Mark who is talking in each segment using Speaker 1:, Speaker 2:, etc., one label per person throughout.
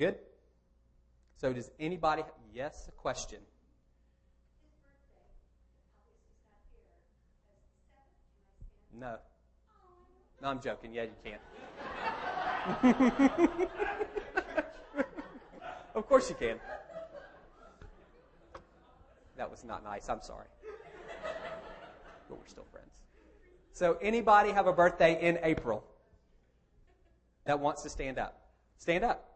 Speaker 1: Good? So, does anybody, yes, a question? No. No, I'm joking. Yeah, you can. of course you can. That was not nice. I'm sorry. But we're still friends. So, anybody have a birthday in April that wants to stand up? Stand up.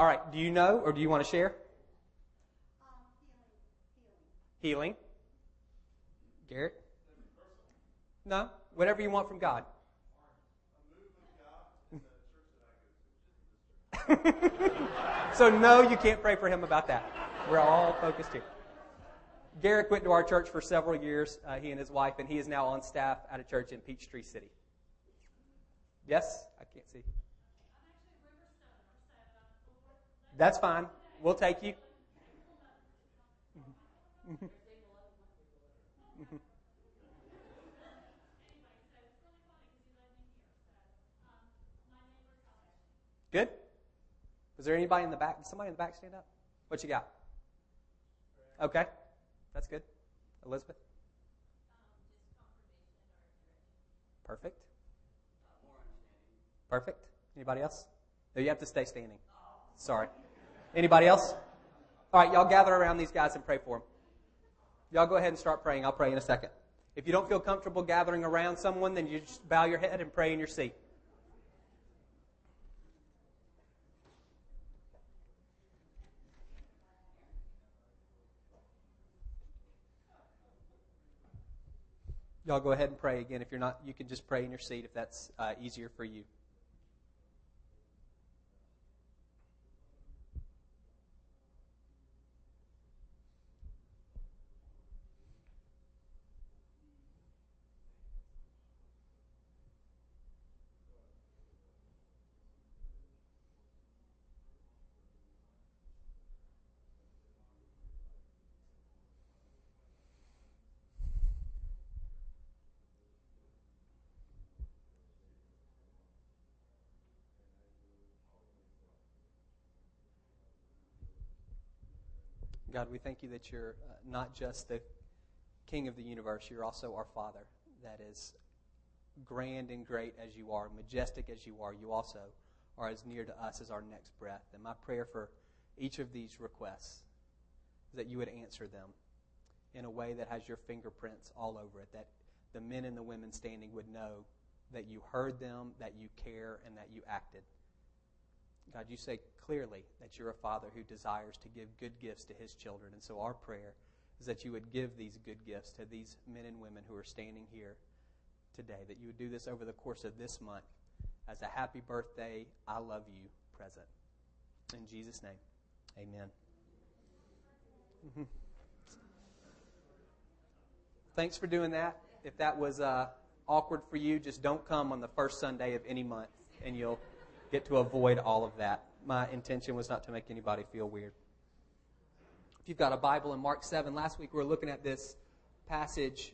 Speaker 1: All right. Do you know or do you want to share? Healing. Garrett? No. Whatever you want from God. so, no, you can't pray for him about that. We're all focused here. Garrick went to our church for several years, uh, he and his wife, and he is now on staff at a church in Peachtree City. Yes? I can't see. That's fine. We'll take you. Good? Is there anybody in the back? Did somebody in the back stand up? What you got? Okay. That's good. Elizabeth? Perfect. Perfect. Anybody else? No, you have to stay standing. Sorry. Anybody else? All right, y'all gather around these guys and pray for them. Y'all go ahead and start praying. I'll pray in a second. If you don't feel comfortable gathering around someone, then you just bow your head and pray in your seat. Y'all go ahead and pray again. If you're not, you can just pray in your seat if that's uh, easier for you. God, we thank you that you're uh, not just the King of the universe, you're also our Father that is grand and great as you are, majestic as you are. You also are as near to us as our next breath. And my prayer for each of these requests is that you would answer them in a way that has your fingerprints all over it, that the men and the women standing would know that you heard them, that you care, and that you acted. God, you say clearly that you're a father who desires to give good gifts to his children. And so our prayer is that you would give these good gifts to these men and women who are standing here today, that you would do this over the course of this month as a happy birthday, I love you present. In Jesus' name, amen. Mm-hmm. Thanks for doing that. If that was uh, awkward for you, just don't come on the first Sunday of any month, and you'll get to avoid all of that. My intention was not to make anybody feel weird. If you've got a Bible in Mark 7, last week we were looking at this passage,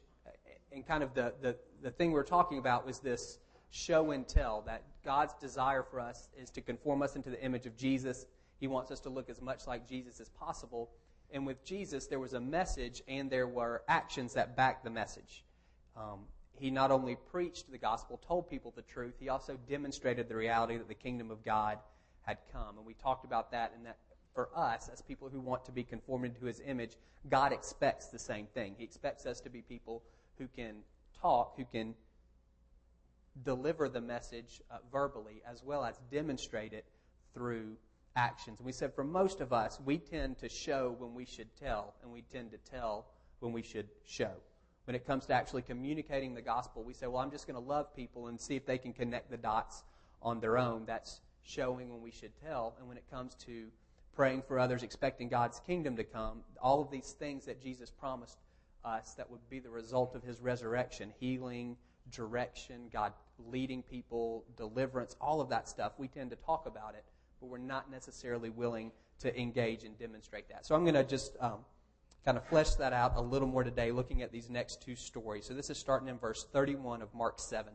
Speaker 1: and kind of the, the, the thing we are talking about was this show and tell that God's desire for us is to conform us into the image of Jesus. He wants us to look as much like Jesus as possible. And with Jesus, there was a message and there were actions that backed the message. Um, he not only preached the gospel, told people the truth, he also demonstrated the reality that the kingdom of God had come. And we talked about that and that for us, as people who want to be conformed to his image, God expects the same thing. He expects us to be people who can talk, who can deliver the message uh, verbally, as well as demonstrate it through actions. And we said for most of us, we tend to show when we should tell, and we tend to tell when we should show when it comes to actually communicating the gospel, we say, well, I'm just going to love people and see if they can connect the dots on their own. That's showing when we should tell. And when it comes to praying for others, expecting God's kingdom to come, all of these things that Jesus promised us that would be the result of his resurrection healing, direction, God leading people, deliverance, all of that stuff we tend to talk about it, but we're not necessarily willing to engage and demonstrate that. So I'm going to just. Um, kind of flesh that out a little more today, looking at these next two stories. So this is starting in verse 31 of Mark 7.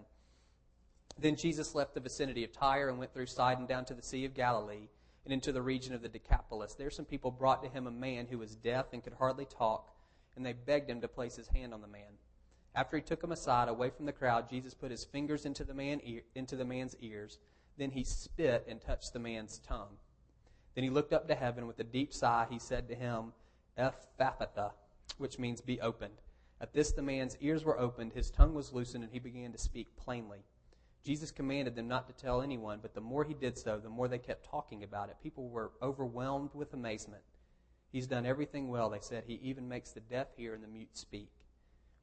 Speaker 1: Then Jesus left the vicinity of Tyre and went through Sidon down to the Sea of Galilee and into the region of the Decapolis. There some people brought to him a man who was deaf and could hardly talk, and they begged him to place his hand on the man. After he took him aside, away from the crowd, Jesus put his fingers into the, man ear, into the man's ears. Then he spit and touched the man's tongue. Then he looked up to heaven. With a deep sigh, he said to him, Ephphatha, which means be opened. At this, the man's ears were opened, his tongue was loosened, and he began to speak plainly. Jesus commanded them not to tell anyone, but the more he did so, the more they kept talking about it. People were overwhelmed with amazement. He's done everything well, they said. He even makes the deaf hear and the mute speak.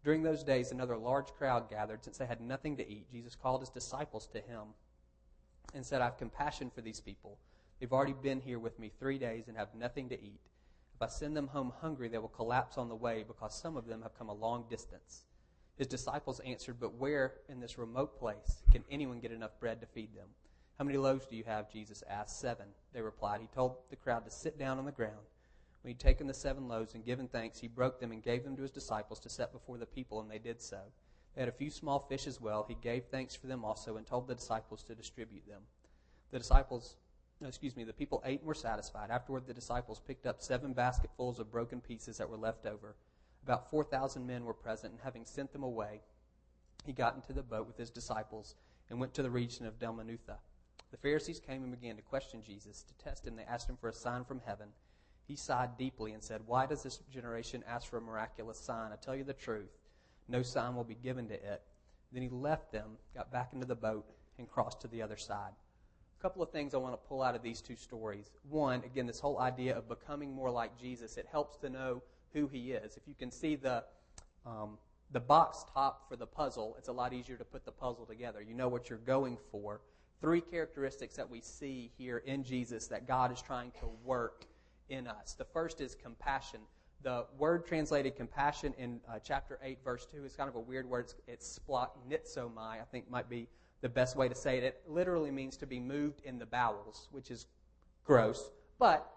Speaker 1: During those days, another large crowd gathered. Since they had nothing to eat, Jesus called his disciples to him and said, I have compassion for these people. They've already been here with me three days and have nothing to eat. If I send them home hungry, they will collapse on the way because some of them have come a long distance. His disciples answered, But where in this remote place can anyone get enough bread to feed them? How many loaves do you have? Jesus asked. Seven. They replied. He told the crowd to sit down on the ground. When he'd taken the seven loaves and given thanks, he broke them and gave them to his disciples to set before the people, and they did so. They had a few small fish as well. He gave thanks for them also and told the disciples to distribute them. The disciples, excuse me, the people ate and were satisfied. Afterward, the disciples picked up seven basketfuls of broken pieces that were left over. About 4,000 men were present, and having sent them away, he got into the boat with his disciples and went to the region of Dalmanutha. The Pharisees came and began to question Jesus. To test him, they asked him for a sign from heaven. He sighed deeply and said, Why does this generation ask for a miraculous sign? I tell you the truth, no sign will be given to it. Then he left them, got back into the boat, and crossed to the other side. A couple of things I want to pull out of these two stories. One, again, this whole idea of becoming more like Jesus. It helps to know who he is. If you can see the um, the box top for the puzzle, it's a lot easier to put the puzzle together. You know what you're going for. Three characteristics that we see here in Jesus that God is trying to work in us. The first is compassion. The word translated compassion in uh, chapter 8, verse 2 is kind of a weird word. It's, it's splotnitzomai, I think might be the best way to say it. It literally means to be moved in the bowels, which is gross. But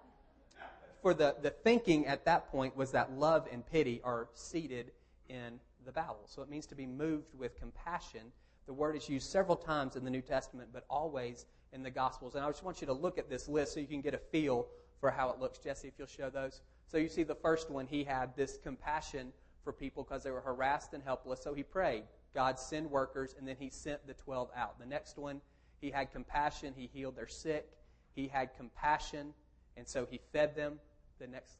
Speaker 1: for the, the thinking at that point was that love and pity are seated in the bowels. So it means to be moved with compassion. The word is used several times in the New Testament, but always in the Gospels. And I just want you to look at this list so you can get a feel for how it looks. Jesse, if you'll show those. So you see the first one, he had this compassion for people because they were harassed and helpless. So he prayed, God send workers, and then he sent the 12 out. The next one, he had compassion. He healed their sick. He had compassion, and so he fed them. The next,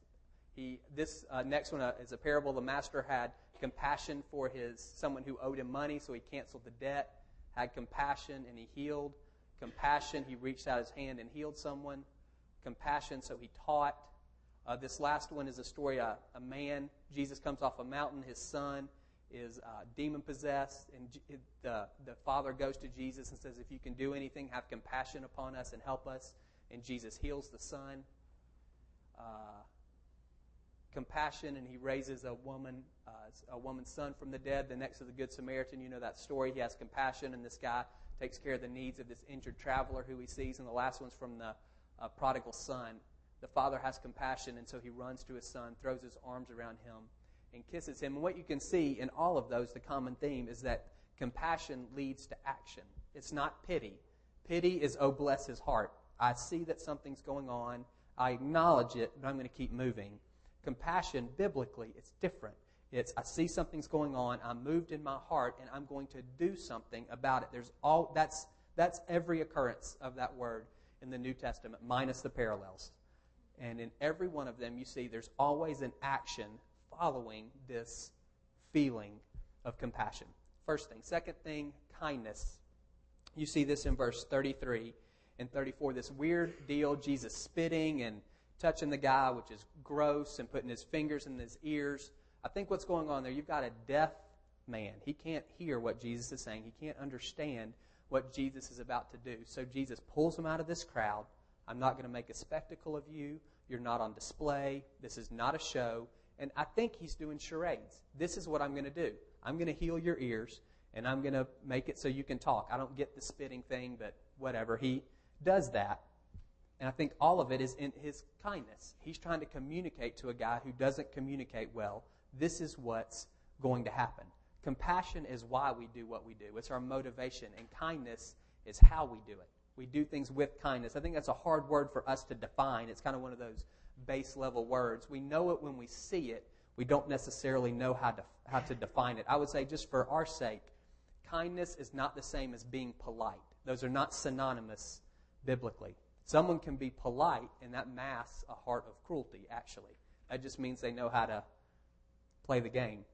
Speaker 1: he this uh, next one uh, is a parable. The master had compassion for his someone who owed him money, so he canceled the debt. Had compassion and he healed. Compassion, he reached out his hand and healed someone. Compassion, so he taught. Uh, this last one is a story. Uh, a man, Jesus comes off a mountain. His son is uh, demon possessed, and the the father goes to Jesus and says, "If you can do anything, have compassion upon us and help us." And Jesus heals the son uh, compassion, and he raises a woman, uh, a woman's son from the dead. The next is the Good Samaritan. You know that story. He has compassion, and this guy takes care of the needs of this injured traveler who he sees. And the last one's from the uh, prodigal son. The father has compassion, and so he runs to his son, throws his arms around him, and kisses him. And what you can see in all of those, the common theme is that compassion leads to action. It's not pity. Pity is, oh, bless his heart. I see that something's going on. I acknowledge it, but I'm going to keep moving. Compassion, biblically, it's different. It's I see something's going on, I'm moved in my heart, and I'm going to do something about it. There's all that's that's every occurrence of that word in the New Testament, minus the parallels. And in every one of them, you see there's always an action following this feeling of compassion. First thing. Second thing, kindness. You see this in verse 33 and 34, this weird deal, Jesus spitting and touching the guy, which is gross, and putting his fingers in his ears. I think what's going on there, you've got a deaf man. He can't hear what Jesus is saying, he can't understand what Jesus is about to do. So Jesus pulls him out of this crowd. I'm not going to make a spectacle of you. You're not on display. This is not a show. And I think he's doing charades. This is what I'm going to do. I'm going to heal your ears, and I'm going to make it so you can talk. I don't get the spitting thing, but whatever. He does that. And I think all of it is in his kindness. He's trying to communicate to a guy who doesn't communicate well. This is what's going to happen. Compassion is why we do what we do, it's our motivation, and kindness is how we do it. We do things with kindness. I think that's a hard word for us to define. It's kind of one of those base level words. We know it when we see it, we don't necessarily know how to, how to define it. I would say, just for our sake, kindness is not the same as being polite. Those are not synonymous biblically. Someone can be polite, and that masks a heart of cruelty, actually. That just means they know how to play the game.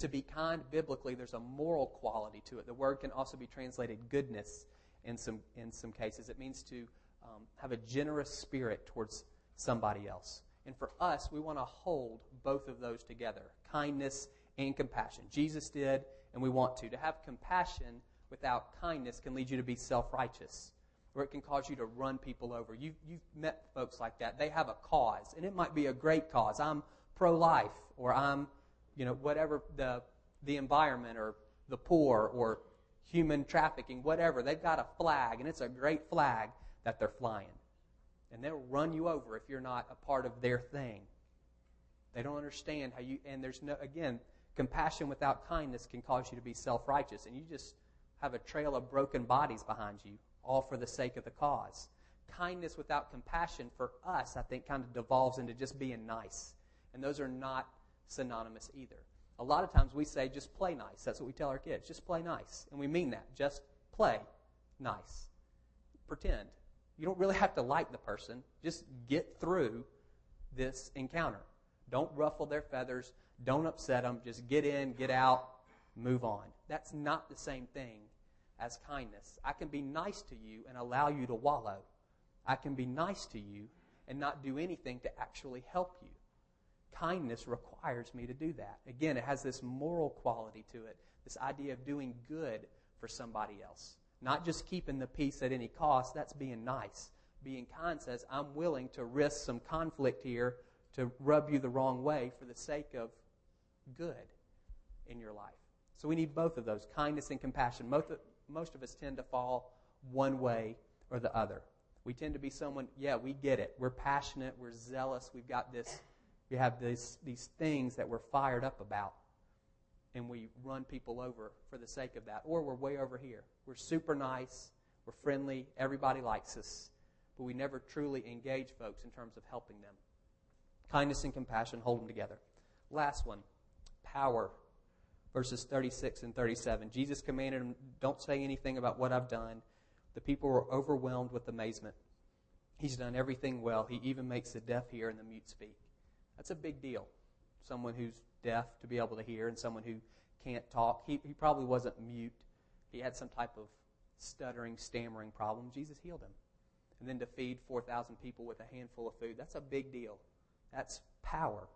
Speaker 1: To be kind biblically, there's a moral quality to it. The word can also be translated goodness in some, in some cases. It means to um, have a generous spirit towards somebody else. And for us, we want to hold both of those together kindness and compassion. Jesus did, and we want to. To have compassion without kindness can lead you to be self righteous, or it can cause you to run people over. You've, you've met folks like that. They have a cause, and it might be a great cause. I'm pro life, or I'm, you know, whatever the, the environment, or the poor, or human trafficking, whatever. They've got a flag, and it's a great flag that they're flying. And they'll run you over if you're not a part of their thing. They don't understand how you, and there's no, again, compassion without kindness can cause you to be self righteous, and you just have a trail of broken bodies behind you, all for the sake of the cause. Kindness without compassion for us, I think, kind of devolves into just being nice. And those are not synonymous either. A lot of times we say, just play nice. That's what we tell our kids. Just play nice. And we mean that. Just play nice. Pretend. You don't really have to like the person. Just get through this encounter. Don't ruffle their feathers. Don't upset them. Just get in, get out, move on. That's not the same thing as kindness. I can be nice to you and allow you to wallow. I can be nice to you and not do anything to actually help you. Kindness requires me to do that. Again, it has this moral quality to it, this idea of doing good for somebody else. Not just keeping the peace at any cost, that's being nice. Being kind says, I'm willing to risk some conflict here to rub you the wrong way for the sake of good in your life. So we need both of those kindness and compassion. Most of, most of us tend to fall one way or the other. We tend to be someone, yeah, we get it. We're passionate, we're zealous, we've got this, we have this, these things that we're fired up about. And we run people over for the sake of that. Or we're way over here. We're super nice, we're friendly, everybody likes us, but we never truly engage folks in terms of helping them. Kindness and compassion hold them together. Last one power verses 36 and 37. Jesus commanded them, Don't say anything about what I've done. The people were overwhelmed with amazement. He's done everything well. He even makes the deaf hear and the mute speak. That's a big deal. Someone who's deaf to be able to hear and someone who can't talk. He, he probably wasn't mute. He had some type of stuttering, stammering problem. Jesus healed him. And then to feed 4,000 people with a handful of food, that's a big deal. That's power.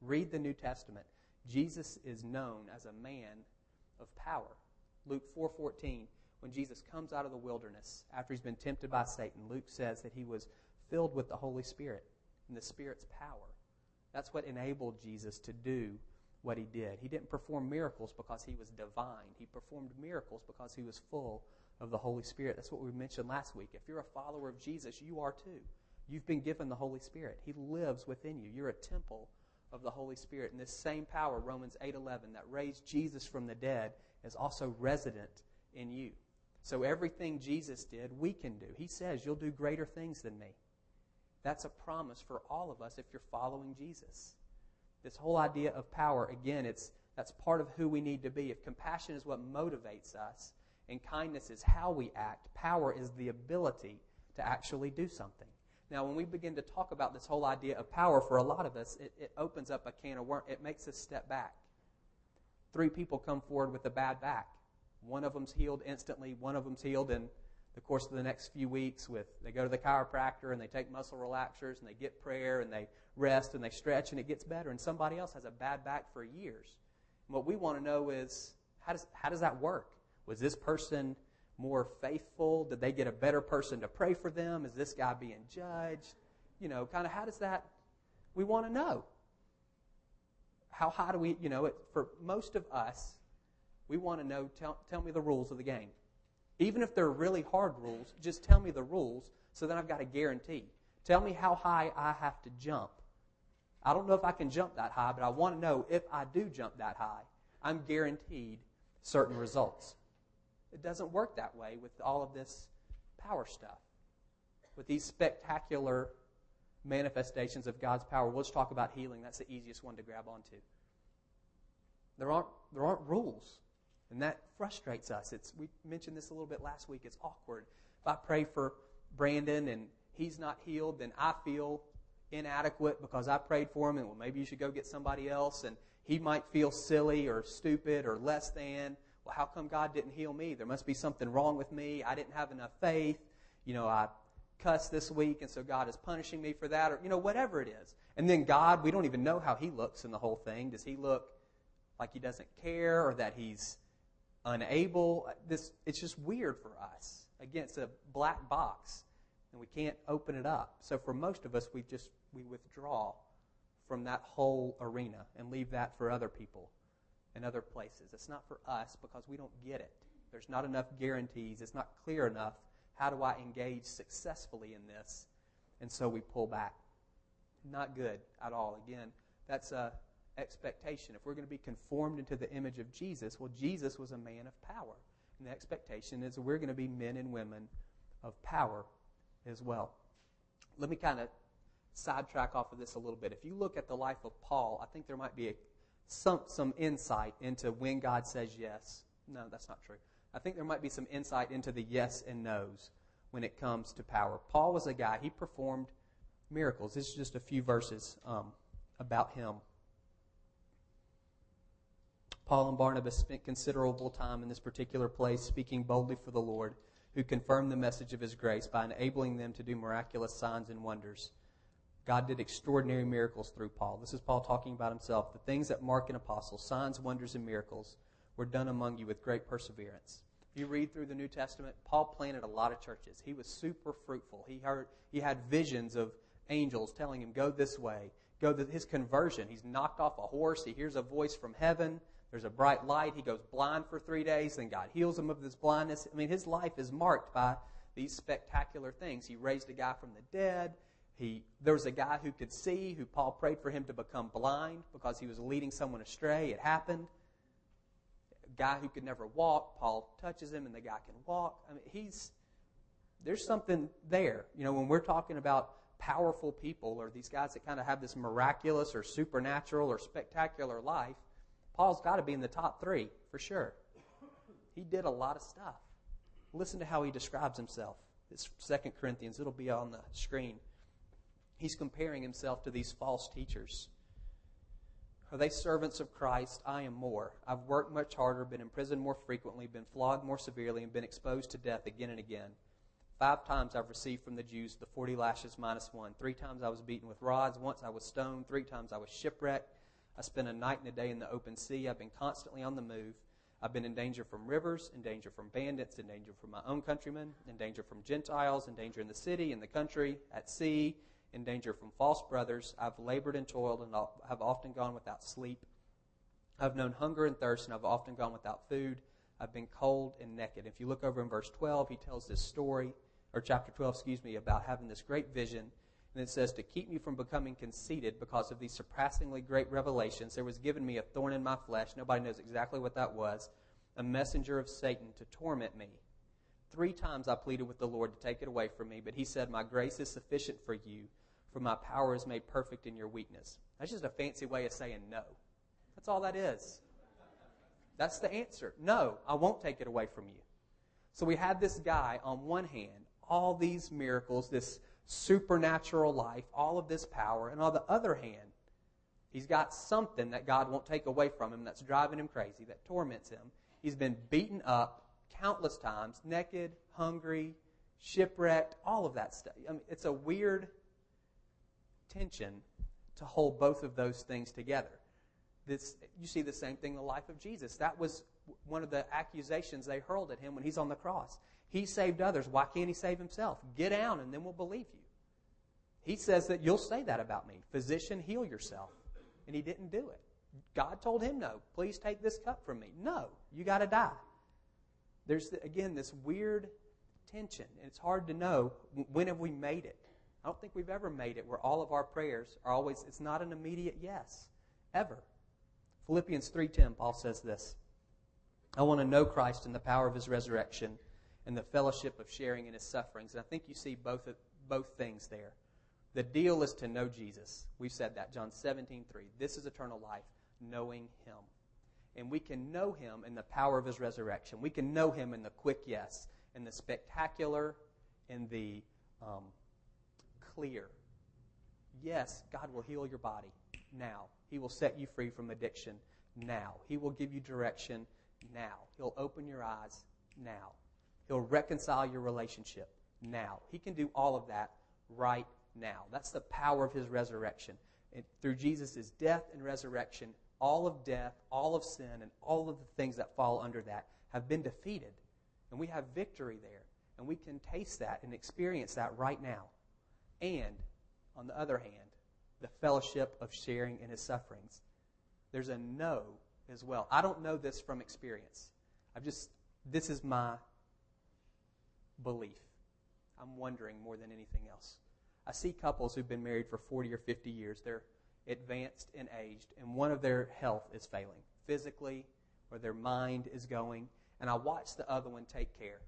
Speaker 1: Read the New Testament. Jesus is known as a man of power. Luke 4:14, when Jesus comes out of the wilderness after he's been tempted by Satan, Luke says that he was filled with the Holy Spirit and the Spirit's power. That's what enabled Jesus to do what he did. He didn't perform miracles because he was divine. He performed miracles because he was full of the Holy Spirit. That's what we mentioned last week. If you're a follower of Jesus, you are too. You've been given the Holy Spirit. He lives within you. You're a temple of the Holy Spirit. And this same power, Romans 8:11, that raised Jesus from the dead, is also resident in you. So everything Jesus did, we can do. He says, "You'll do greater things than me." That's a promise for all of us if you're following Jesus. This whole idea of power, again, it's that's part of who we need to be. If compassion is what motivates us and kindness is how we act, power is the ability to actually do something. Now, when we begin to talk about this whole idea of power, for a lot of us, it, it opens up a can of worms. It makes us step back. Three people come forward with a bad back. One of them's healed instantly. One of them's healed in the course of the next few weeks. With they go to the chiropractor and they take muscle relaxers and they get prayer and they rest and they stretch and it gets better. And somebody else has a bad back for years. And what we want to know is how does how does that work? Was this person more faithful? Did they get a better person to pray for them? Is this guy being judged? You know, kind of how does that, we want to know. How high do we, you know, it, for most of us, we want to know, tell, tell me the rules of the game. Even if they're really hard rules, just tell me the rules so then I've got a guarantee. Tell me how high I have to jump. I don't know if I can jump that high, but I want to know if I do jump that high, I'm guaranteed certain results. It doesn't work that way with all of this power stuff. With these spectacular manifestations of God's power. We'll just talk about healing. That's the easiest one to grab onto. There aren't, there aren't rules. And that frustrates us. It's, we mentioned this a little bit last week. It's awkward. If I pray for Brandon and he's not healed, then I feel inadequate because I prayed for him, and well, maybe you should go get somebody else, and he might feel silly or stupid or less than. Well, how come God didn't heal me? There must be something wrong with me. I didn't have enough faith. You know, I cussed this week, and so God is punishing me for that, or, you know, whatever it is. And then God, we don't even know how he looks in the whole thing. Does he look like he doesn't care or that he's unable? This, it's just weird for us. Again, it's a black box, and we can't open it up. So for most of us, we just we withdraw from that whole arena and leave that for other people and other places. It's not for us because we don't get it. There's not enough guarantees. It's not clear enough. How do I engage successfully in this? And so we pull back. Not good at all. Again, that's a expectation. If we're going to be conformed into the image of Jesus, well, Jesus was a man of power. And the expectation is we're going to be men and women of power as well. Let me kind of sidetrack off of this a little bit. If you look at the life of Paul, I think there might be a, some, some insight into when God says yes. No, that's not true. I think there might be some insight into the yes and no's when it comes to power. Paul was a guy, he performed miracles. This is just a few verses um, about him. Paul and Barnabas spent considerable time in this particular place speaking boldly for the Lord, who confirmed the message of his grace by enabling them to do miraculous signs and wonders. God did extraordinary miracles through Paul. This is Paul talking about himself. The things that mark an apostle, signs, wonders, and miracles, were done among you with great perseverance. If you read through the New Testament, Paul planted a lot of churches. He was super fruitful. He heard he had visions of angels telling him, "Go this way." Go to his conversion. He's knocked off a horse. He hears a voice from heaven. There's a bright light. He goes blind for three days. Then God heals him of this blindness. I mean, his life is marked by these spectacular things. He raised a guy from the dead. He, there was a guy who could see, who Paul prayed for him to become blind because he was leading someone astray. It happened. A guy who could never walk, Paul touches him and the guy can walk. I mean, he's, there's something there. You know, when we're talking about powerful people or these guys that kind of have this miraculous or supernatural or spectacular life, Paul's got to be in the top three for sure. He did a lot of stuff. Listen to how he describes himself. It's 2 Corinthians. It'll be on the screen. He's comparing himself to these false teachers. Are they servants of Christ? I am more. I've worked much harder, been imprisoned more frequently, been flogged more severely, and been exposed to death again and again. Five times I've received from the Jews the 40 lashes minus one. Three times I was beaten with rods. Once I was stoned. Three times I was shipwrecked. I spent a night and a day in the open sea. I've been constantly on the move. I've been in danger from rivers, in danger from bandits, in danger from my own countrymen, in danger from Gentiles, in danger in the city, in the country, at sea, in danger from false brothers. I've labored and toiled and have often gone without sleep. I've known hunger and thirst, and I've often gone without food. I've been cold and naked. If you look over in verse 12, he tells this story, or chapter 12, excuse me, about having this great vision and it says, To keep me from becoming conceited because of these surpassingly great revelations, there was given me a thorn in my flesh. Nobody knows exactly what that was. A messenger of Satan to torment me. Three times I pleaded with the Lord to take it away from me, but he said, My grace is sufficient for you, for my power is made perfect in your weakness. That's just a fancy way of saying no. That's all that is. That's the answer. No, I won't take it away from you. So we have this guy on one hand, all these miracles, this supernatural life, all of this power, and on the other hand, he's got something that God won't take away from him that's driving him crazy, that torments him. He's been beaten up countless times, naked, hungry, shipwrecked, all of that stuff. I mean, it's a weird tension to hold both of those things together. This, you see the same thing in the life of Jesus. That was one of the accusations they hurled at him when he's on the cross. He saved others. Why can't he save himself? Get down and then we'll believe you. He says that you'll say that about me. Physician, heal yourself. And he didn't do it. God told him no. Please take this cup from me. No, you got to die. There's, again, this weird tension. And it's hard to know when have we made it. I don't think we've ever made it where all of our prayers are always, it's not an immediate yes, ever. Philippians 3:10, Paul says this. I want to know Christ and the power of his resurrection and the fellowship of sharing in his sufferings. And I think you see both, both things there. The deal is to know Jesus. We've said that, John 17, 3. This is eternal life, knowing him. And we can know him in the power of his resurrection. We can know him in the quick yes, in the spectacular, in the um, clear. Yes, God will heal your body now. He will set you free from addiction now. He will give you direction now. He'll open your eyes now. He'll reconcile your relationship now. He can do all of that right now. That's the power of his resurrection. And through Jesus' death and resurrection, all of death, all of sin, and all of the things that fall under that have been defeated. And we have victory there. And we can taste that and experience that right now. And, on the other hand, the fellowship of sharing in his sufferings. There's a no as well. I don't know this from experience. I've just, this is my belief. I'm wondering more than anything else. I see couples who've been married for 40 or 50 years. They're advanced and aged, and one of their health is failing physically, or their mind is going. And I watch the other one take care,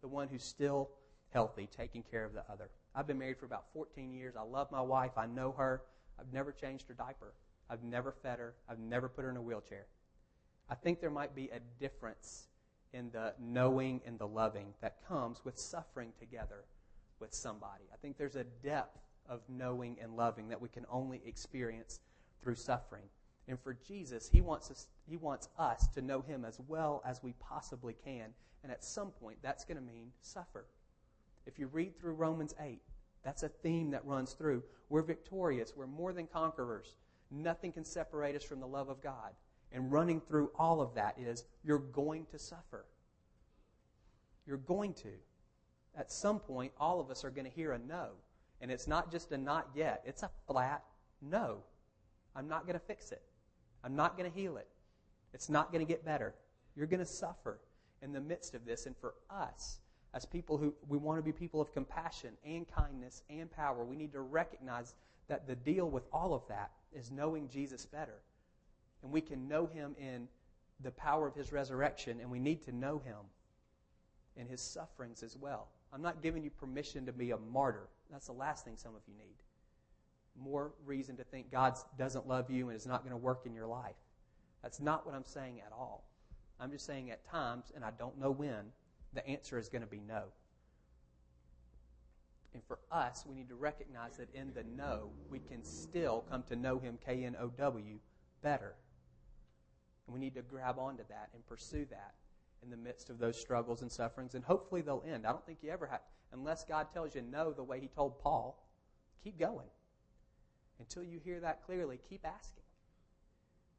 Speaker 1: the one who's still healthy, taking care of the other. I've been married for about 14 years. I love my wife. I know her. I've never changed her diaper. I've never fed her. I've never put her in a wheelchair. I think there might be a difference in the knowing and the loving that comes with suffering together with somebody. I think there's a depth of knowing and loving that we can only experience through suffering. And for Jesus, he wants us he wants us to know him as well as we possibly can. And at some point that's going to mean suffer. If you read through Romans 8, that's a theme that runs through. We're victorious, we're more than conquerors. Nothing can separate us from the love of God. And running through all of that is you're going to suffer. You're going to. At some point, all of us are going to hear a no. And it's not just a not yet, it's a flat no. I'm not going to fix it. I'm not going to heal it. It's not going to get better. You're going to suffer in the midst of this. And for us, as people who we want to be people of compassion and kindness and power, we need to recognize that the deal with all of that is knowing Jesus better. And we can know him in the power of his resurrection, and we need to know him in his sufferings as well. I'm not giving you permission to be a martyr. That's the last thing some of you need. More reason to think God doesn't love you and is not going to work in your life. That's not what I'm saying at all. I'm just saying at times, and I don't know when, the answer is going to be no. And for us, we need to recognize that in the no, we can still come to know Him, K N O W, better. And we need to grab onto that and pursue that in the midst of those struggles and sufferings, and hopefully they'll end. I don't think you ever have, unless God tells you no the way He told Paul, keep going. Until you hear that clearly, keep asking.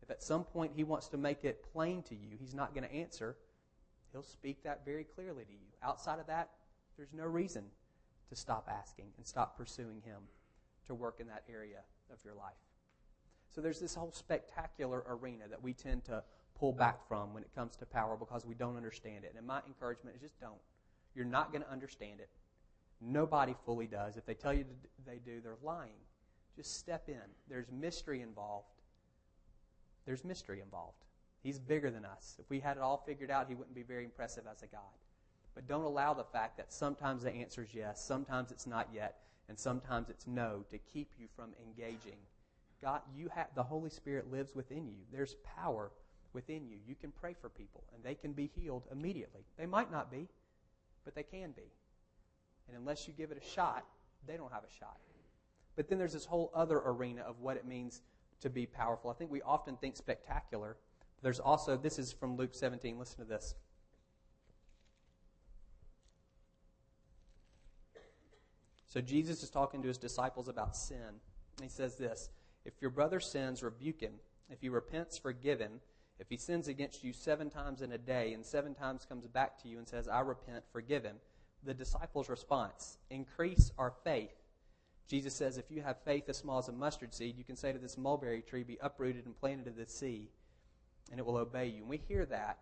Speaker 1: If at some point He wants to make it plain to you, He's not going to answer, He'll speak that very clearly to you. Outside of that, there's no reason to stop asking and stop pursuing Him to work in that area of your life. So there's this whole spectacular arena that we tend to pull back from when it comes to power because we don't understand it. And my encouragement is just don't. You're not going to understand it. Nobody fully does. If they tell you they do, they're lying. Just step in. There's mystery involved. There's mystery involved. He's bigger than us. If we had it all figured out, he wouldn't be very impressive as a God. But don't allow the fact that sometimes the answer is yes, sometimes it's not yet, and sometimes it's no to keep you from engaging. God, you have the Holy Spirit lives within you. There's power within you. You can pray for people and they can be healed immediately. They might not be, but they can be. And unless you give it a shot, they don't have a shot. But then there's this whole other arena of what it means to be powerful. I think we often think spectacular. There's also, this is from Luke 17. Listen to this. So Jesus is talking to his disciples about sin. He says this If your brother sins, rebuke him. If he repents, forgive him. If he sins against you seven times in a day and seven times comes back to you and says, I repent, forgive him. The disciples' response increase our faith. Jesus says, if you have faith as small as a mustard seed, you can say to this mulberry tree, be uprooted and planted in the sea, and it will obey you. And we hear that.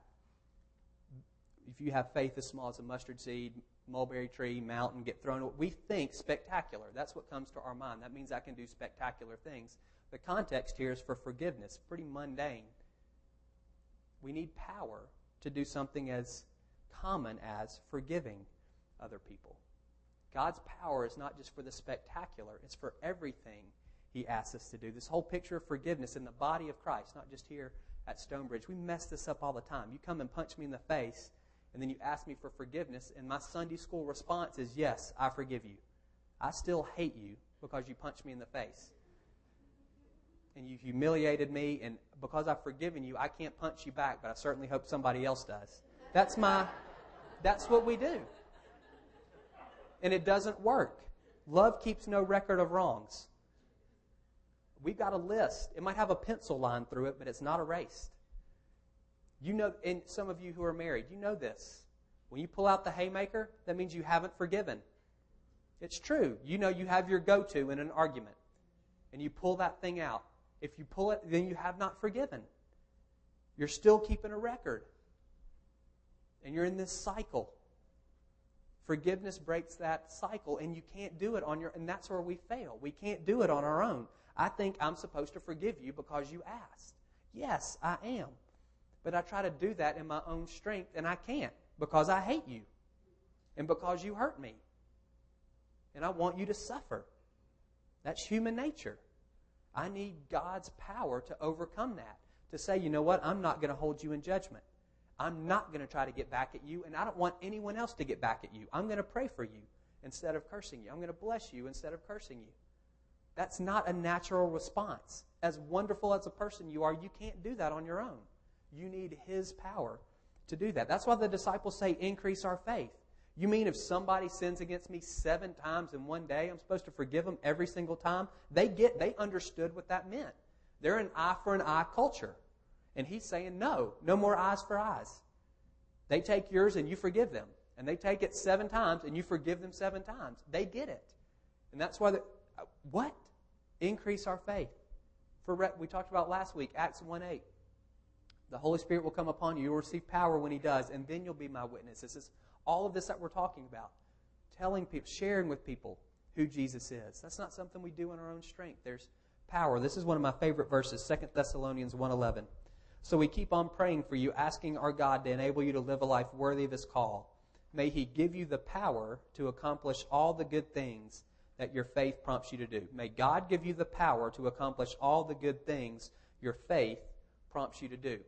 Speaker 1: If you have faith as small as a mustard seed, mulberry tree, mountain, get thrown. We think spectacular. That's what comes to our mind. That means I can do spectacular things. The context here is for forgiveness, pretty mundane. we need power to do something as common as forgiving other people. God's power is not just for the spectacular, it's for everything He asks us to do. This whole picture of forgiveness in the body of Christ, not just here at Stonebridge. We mess this up all the time. You come and punch me in the face, and then you ask me for forgiveness, and my Sunday school response is, Yes, I forgive you. I still hate you because you punched me in the face. And you humiliated me, and because I've forgiven you, I can't punch you back, but I certainly hope somebody else does. That's my, that's what we do. And it doesn't work. Love keeps no record of wrongs. We've got a list. It might have a pencil line through it, but it's not erased. You know, and some of you who are married, you know this. When you pull out the haymaker, that means you haven't forgiven. It's true. You know you have your go to in an argument, and you pull that thing out. If you pull it, then you have not forgiven. You're still keeping a record. And you're in this cycle. Forgiveness breaks that cycle, and you can't do it on your and that's where we fail. We can't do it on our own. I think I'm supposed to forgive you because you asked. Yes, I am. But I try to do that in my own strength, and I can't because I hate you and because you hurt me. And I want you to suffer. That's human nature. I need God's power to overcome that. To say, you know what, I'm not going to hold you in judgment. I'm not going to try to get back at you, and I don't want anyone else to get back at you. I'm going to pray for you instead of cursing you. I'm going to bless you instead of cursing you. That's not a natural response. As wonderful as a person you are, you can't do that on your own. You need His power to do that. That's why the disciples say, increase our faith. You mean if somebody sins against me seven times in one day, I'm supposed to forgive them every single time? They get, they understood what that meant. They're an eye for an eye culture. And he's saying, no, no more eyes for eyes. They take yours and you forgive them. And they take it seven times and you forgive them seven times. They get it. And that's why, the, uh, what? Increase our faith. For we talked about last week, Acts 1 8. The Holy Spirit will come upon you. You'll receive power when He does, and then you'll be my witness. This is all of this that we're talking about. Telling people, sharing with people who Jesus is. That's not something we do in our own strength. There's power. This is one of my favorite verses, 2 Thessalonians 1.11. So we keep on praying for you, asking our God to enable you to live a life worthy of His call. May He give you the power to accomplish all the good things that your faith prompts you to do. May God give you the power to accomplish all the good things your faith prompts you to do.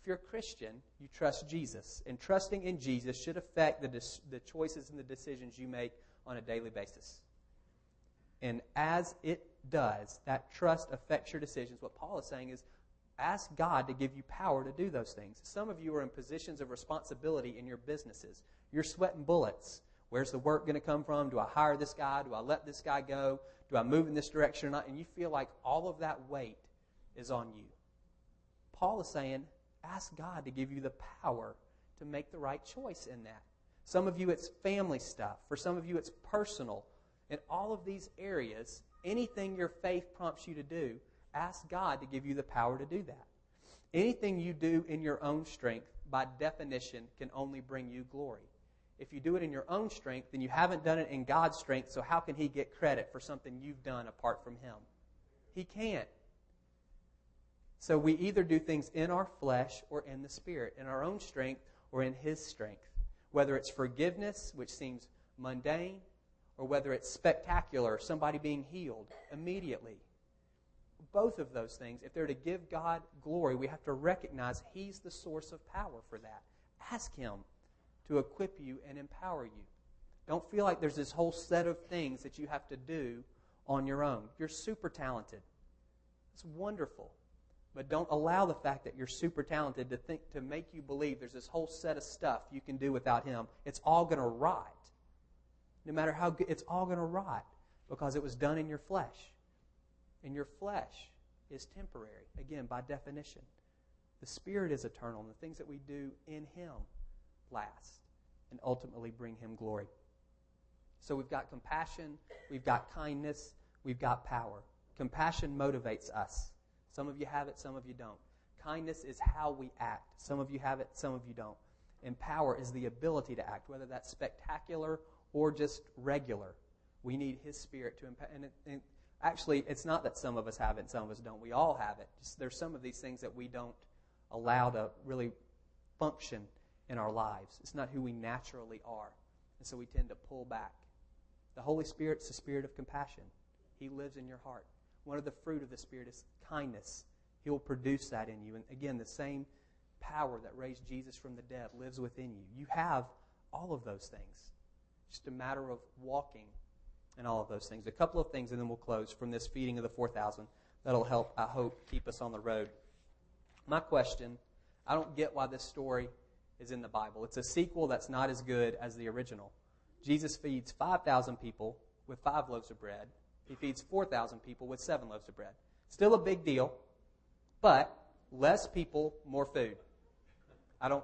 Speaker 1: If you're a Christian, you trust Jesus. And trusting in Jesus should affect the, dis- the choices and the decisions you make on a daily basis. And as it does, that trust affects your decisions. What Paul is saying is ask God to give you power to do those things. Some of you are in positions of responsibility in your businesses. You're sweating bullets. Where's the work going to come from? Do I hire this guy? Do I let this guy go? Do I move in this direction or not? And you feel like all of that weight is on you. Paul is saying, Ask God to give you the power to make the right choice in that. Some of you, it's family stuff. For some of you, it's personal. In all of these areas, anything your faith prompts you to do, ask God to give you the power to do that. Anything you do in your own strength, by definition, can only bring you glory. If you do it in your own strength, then you haven't done it in God's strength, so how can He get credit for something you've done apart from Him? He can't. So we either do things in our flesh or in the Spirit, in our own strength or in His strength. Whether it's forgiveness, which seems mundane, or whether it's spectacular, somebody being healed immediately. Both of those things, if they're to give God glory, we have to recognize He's the source of power for that. Ask Him to equip you and empower you. Don't feel like there's this whole set of things that you have to do on your own. You're super talented. It's wonderful. But don't allow the fact that you're super talented to think to make you believe there's this whole set of stuff you can do without him. It's all going to rot. No matter how good, it's all going to rot because it was done in your flesh. And your flesh is temporary, again, by definition. The spirit is eternal, and the things that we do in him last and ultimately bring him glory. So we've got compassion, we've got kindness, we've got power. Compassion motivates us. Some of you have it, some of you don't. Kindness is how we act. Some of you have it, some of you don't. And power is the ability to act, whether that's spectacular or just regular. We need His Spirit to impact. And, and, actually, it's not that some of us have it some of us don't. We all have it. Just, there's some of these things that we don't allow to really function in our lives. It's not who we naturally are. And so we tend to pull back. The Holy Spirit's the spirit of compassion. He lives in your heart. One of the fruit of the Spirit is kindness. He will produce that in you. And again, the same power that raised Jesus from the dead lives within you. You have all of those things. Just a matter of walking and all of those things. A couple of things, and then we'll close from this feeding of the 4,000 that'll help, I hope, keep us on the road. My question I don't get why this story is in the Bible. It's a sequel that's not as good as the original. Jesus feeds 5,000 people with five loaves of bread, he feeds 4,000 people with seven loaves of bread. Still a big deal, but less people, more food. I don't.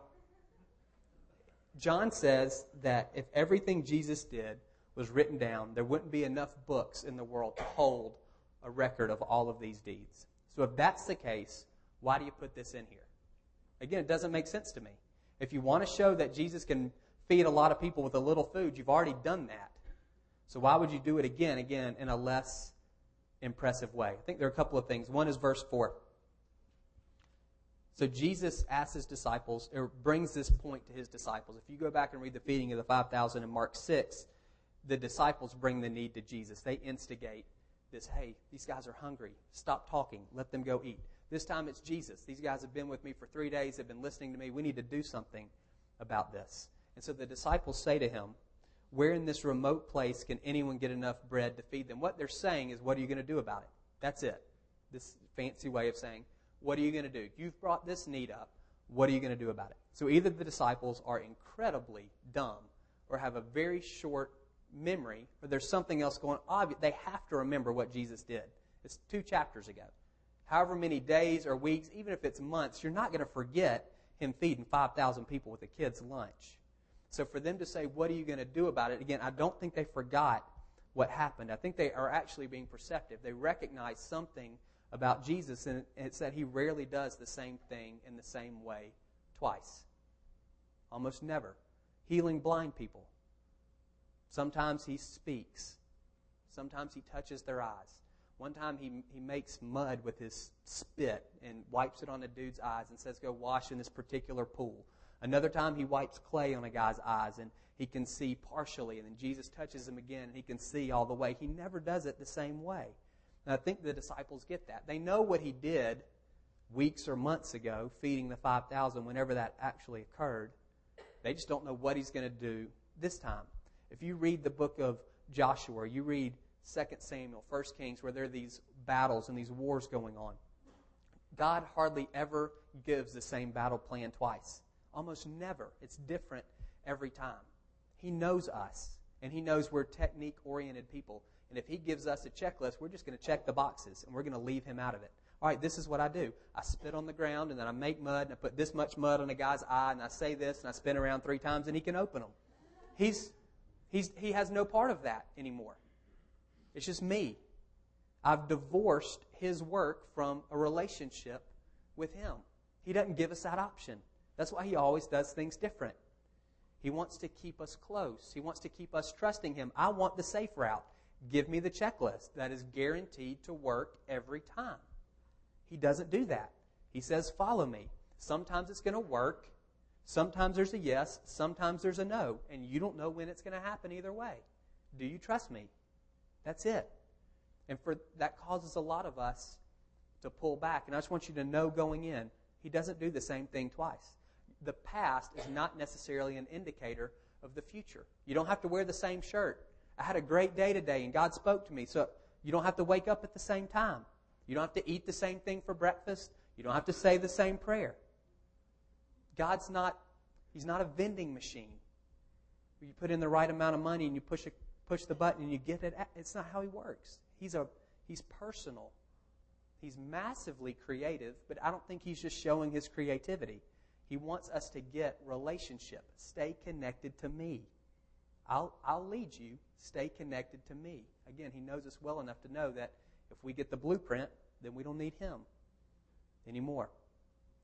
Speaker 1: John says that if everything Jesus did was written down, there wouldn't be enough books in the world to hold a record of all of these deeds. So if that's the case, why do you put this in here? Again, it doesn't make sense to me. If you want to show that Jesus can feed a lot of people with a little food, you've already done that. So why would you do it again, again, in a less impressive way? I think there are a couple of things. One is verse 4. So Jesus asks his disciples, or brings this point to his disciples. If you go back and read the feeding of the 5,000 in Mark 6, the disciples bring the need to Jesus. They instigate this hey, these guys are hungry. Stop talking. Let them go eat. This time it's Jesus. These guys have been with me for three days, they've been listening to me. We need to do something about this. And so the disciples say to him, Where in this remote place can anyone get enough bread to feed them? What they're saying is, What are you going to do about it? That's it. This fancy way of saying, What are you going to do? You've brought this need up. What are you going to do about it? So either the disciples are incredibly dumb or have a very short memory, or there's something else going on. They have to remember what Jesus did. It's two chapters ago. However many days or weeks, even if it's months, you're not going to forget him feeding 5,000 people with a kid's lunch. So for them to say, What are you going to do about it? Again, I don't think they forgot what happened. I think they are actually being perceptive. They recognize something about Jesus, and it's that he rarely does the same thing in the same way twice. Almost never. Healing blind people, Sometimes he speaks. Sometimes he touches their eyes. One time he, he makes mud with his spit and wipes it on a dude's eyes and says, Go wash in this particular pool. Another time he wipes clay on a guy's eyes and he can see partially. And then Jesus touches him again and he can see all the way. He never does it the same way. And I think the disciples get that. They know what he did weeks or months ago, feeding the 5,000, whenever that actually occurred. They just don't know what he's going to do this time. If you read the book of Joshua, you read 2 Samuel, 1 Kings, where there are these battles and these wars going on, God hardly ever gives the same battle plan twice. Almost never. It's different every time. He knows us, and He knows we're technique oriented people. And if He gives us a checklist, we're just going to check the boxes and we're going to leave Him out of it. All right, this is what I do. I spit on the ground and then I make mud and I put this much mud on a guy's eye and I say this and I spin around three times and he can open them. He's, He's, he has no part of that anymore. It's just me. I've divorced his work from a relationship with him. He doesn't give us that option. That's why he always does things different. He wants to keep us close. He wants to keep us trusting him. I want the safe route. Give me the checklist that is guaranteed to work every time. He doesn't do that. He says, Follow me. Sometimes it's going to work, Sometimes there's a yes, sometimes there's a no, and you don't know when it's going to happen either way. Do you trust me? That's it. And for that causes a lot of us to pull back. And I just want you to know going in, he doesn't do the same thing twice. The past is not necessarily an indicator of the future. You don't have to wear the same shirt. I had a great day today and God spoke to me. So you don't have to wake up at the same time. You don't have to eat the same thing for breakfast. You don't have to say the same prayer. God's not, He's not a vending machine. You put in the right amount of money and you push, a, push the button and you get it. It's not how He works. He's, a, he's personal. He's massively creative, but I don't think He's just showing His creativity. He wants us to get relationship. Stay connected to me. I'll, I'll lead you. Stay connected to me. Again, He knows us well enough to know that if we get the blueprint, then we don't need Him anymore.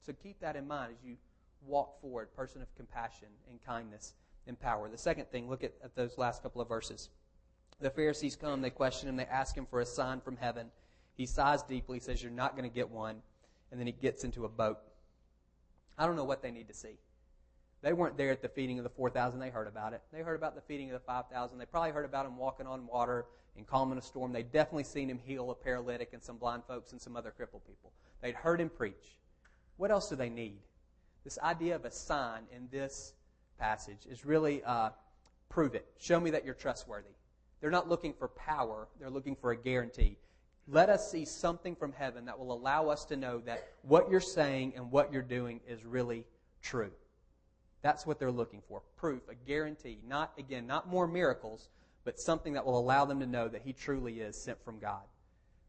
Speaker 1: So keep that in mind as you walk forward, person of compassion and kindness and power. The second thing, look at, at those last couple of verses. The Pharisees come, they question him, they ask him for a sign from heaven. He sighs deeply, says, You're not going to get one. And then he gets into a boat. I don't know what they need to see. They weren't there at the feeding of the 4,000. They heard about it. They heard about the feeding of the 5,000. They probably heard about him walking on water and calming a storm. They'd definitely seen him heal a paralytic and some blind folks and some other crippled people. They'd heard him preach. What else do they need? This idea of a sign in this passage is really uh, prove it. Show me that you're trustworthy. They're not looking for power, they're looking for a guarantee. Let us see something from heaven that will allow us to know that what you're saying and what you're doing is really true. That's what they're looking for. Proof, a guarantee. Not, again, not more miracles, but something that will allow them to know that he truly is sent from God.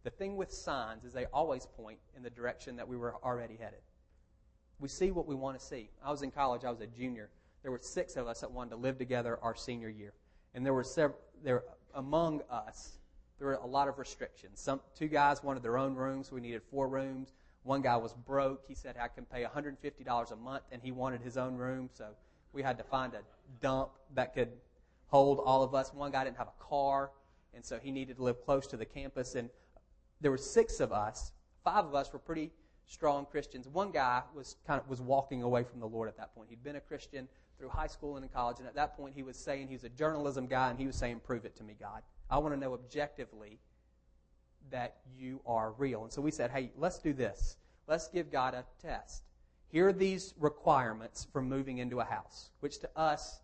Speaker 1: The thing with signs is they always point in the direction that we were already headed. We see what we want to see. I was in college, I was a junior. There were six of us that wanted to live together our senior year. And there were several, there, among us, there were a lot of restrictions. Some, two guys wanted their own rooms, we needed four rooms. One guy was broke. He said I can pay $150 a month, and he wanted his own room, so we had to find a dump that could hold all of us. One guy didn't have a car, and so he needed to live close to the campus. And there were six of us. Five of us were pretty strong Christians. One guy was kind of was walking away from the Lord at that point. He'd been a Christian through high school and in college, and at that point he was saying he was a journalism guy, and he was saying, "Prove it to me, God. I want to know objectively that you are real." And so we said, "Hey, let's do this. Let's give God a test. Here are these requirements for moving into a house, which to us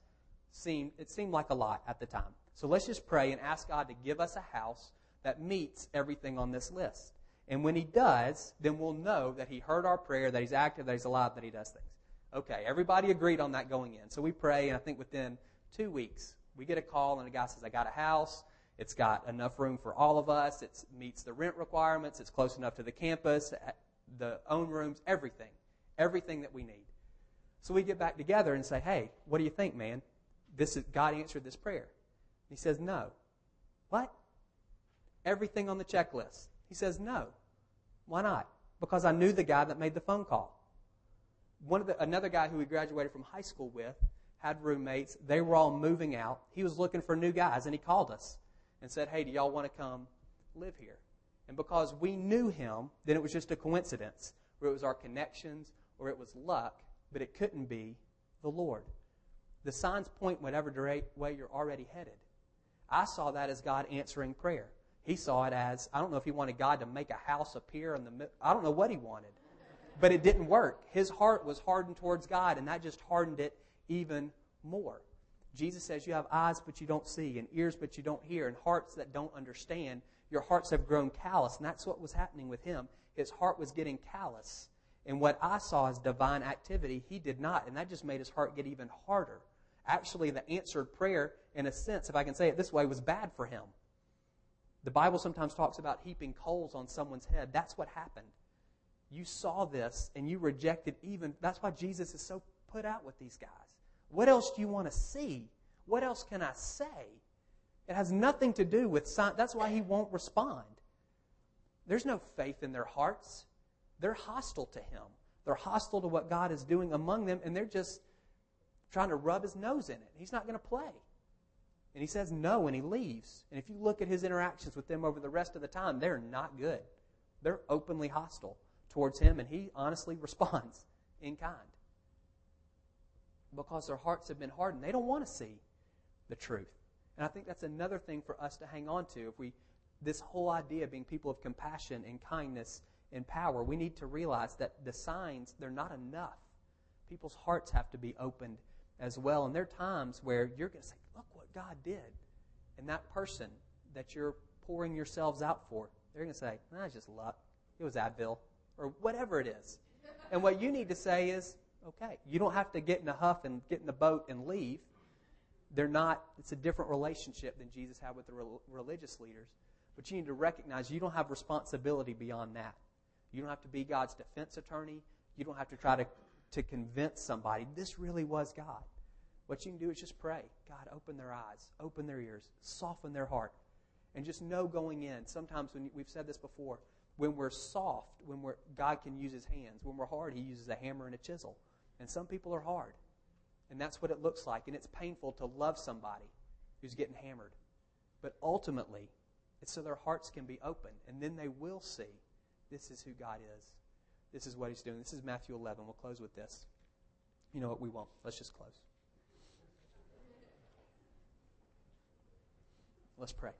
Speaker 1: seemed it seemed like a lot at the time. So let's just pray and ask God to give us a house that meets everything on this list." And when he does, then we'll know that he heard our prayer, that he's active, that he's alive, that he does things. Okay, everybody agreed on that going in. So we pray, and I think within two weeks, we get a call, and a guy says, I got a house. It's got enough room for all of us. It meets the rent requirements. It's close enough to the campus, the own rooms, everything. Everything that we need. So we get back together and say, hey, what do you think, man? This is, God answered this prayer. He says, no. What? Everything on the checklist. He says, no. Why not? Because I knew the guy that made the phone call. One of the, another guy who we graduated from high school with had roommates. They were all moving out. He was looking for new guys, and he called us and said, Hey, do y'all want to come live here? And because we knew him, then it was just a coincidence, or it was our connections, or it was luck, but it couldn't be the Lord. The signs point whatever way you're already headed. I saw that as God answering prayer. He saw it as I don't know if he wanted God to make a house appear in the I don't know what he wanted. But it didn't work. His heart was hardened towards God, and that just hardened it even more. Jesus says you have eyes but you don't see, and ears but you don't hear, and hearts that don't understand. Your hearts have grown callous, and that's what was happening with him. His heart was getting callous. And what I saw as divine activity, he did not, and that just made his heart get even harder. Actually, the answered prayer, in a sense, if I can say it this way, was bad for him. The Bible sometimes talks about heaping coals on someone's head. That's what happened. You saw this and you rejected even. That's why Jesus is so put out with these guys. What else do you want to see? What else can I say? It has nothing to do with sign. That's why he won't respond. There's no faith in their hearts. They're hostile to him. They're hostile to what God is doing among them, and they're just trying to rub his nose in it. He's not going to play. And he says no and he leaves. And if you look at his interactions with them over the rest of the time, they're not good. They're openly hostile towards him, and he honestly responds in kind. Because their hearts have been hardened. They don't want to see the truth. And I think that's another thing for us to hang on to. If we this whole idea of being people of compassion and kindness and power, we need to realize that the signs, they're not enough. People's hearts have to be opened as well. And there are times where you're going to say, look what God did. And that person that you're pouring yourselves out for, they're going to say, that's just luck. It was Advil or whatever it is. And what you need to say is, okay, you don't have to get in a huff and get in the boat and leave. They're not, it's a different relationship than Jesus had with the religious leaders. But you need to recognize you don't have responsibility beyond that. You don't have to be God's defense attorney. You don't have to try to, to convince somebody this really was God. What you can do is just pray. God, open their eyes, open their ears, soften their heart. And just know going in, sometimes when we've said this before, when we're soft, when we're, God can use his hands. When we're hard, he uses a hammer and a chisel. And some people are hard. And that's what it looks like. And it's painful to love somebody who's getting hammered. But ultimately, it's so their hearts can be open. And then they will see this is who God is. This is what he's doing. This is Matthew 11. We'll close with this. You know what? We won't. Let's just close. Let's pray.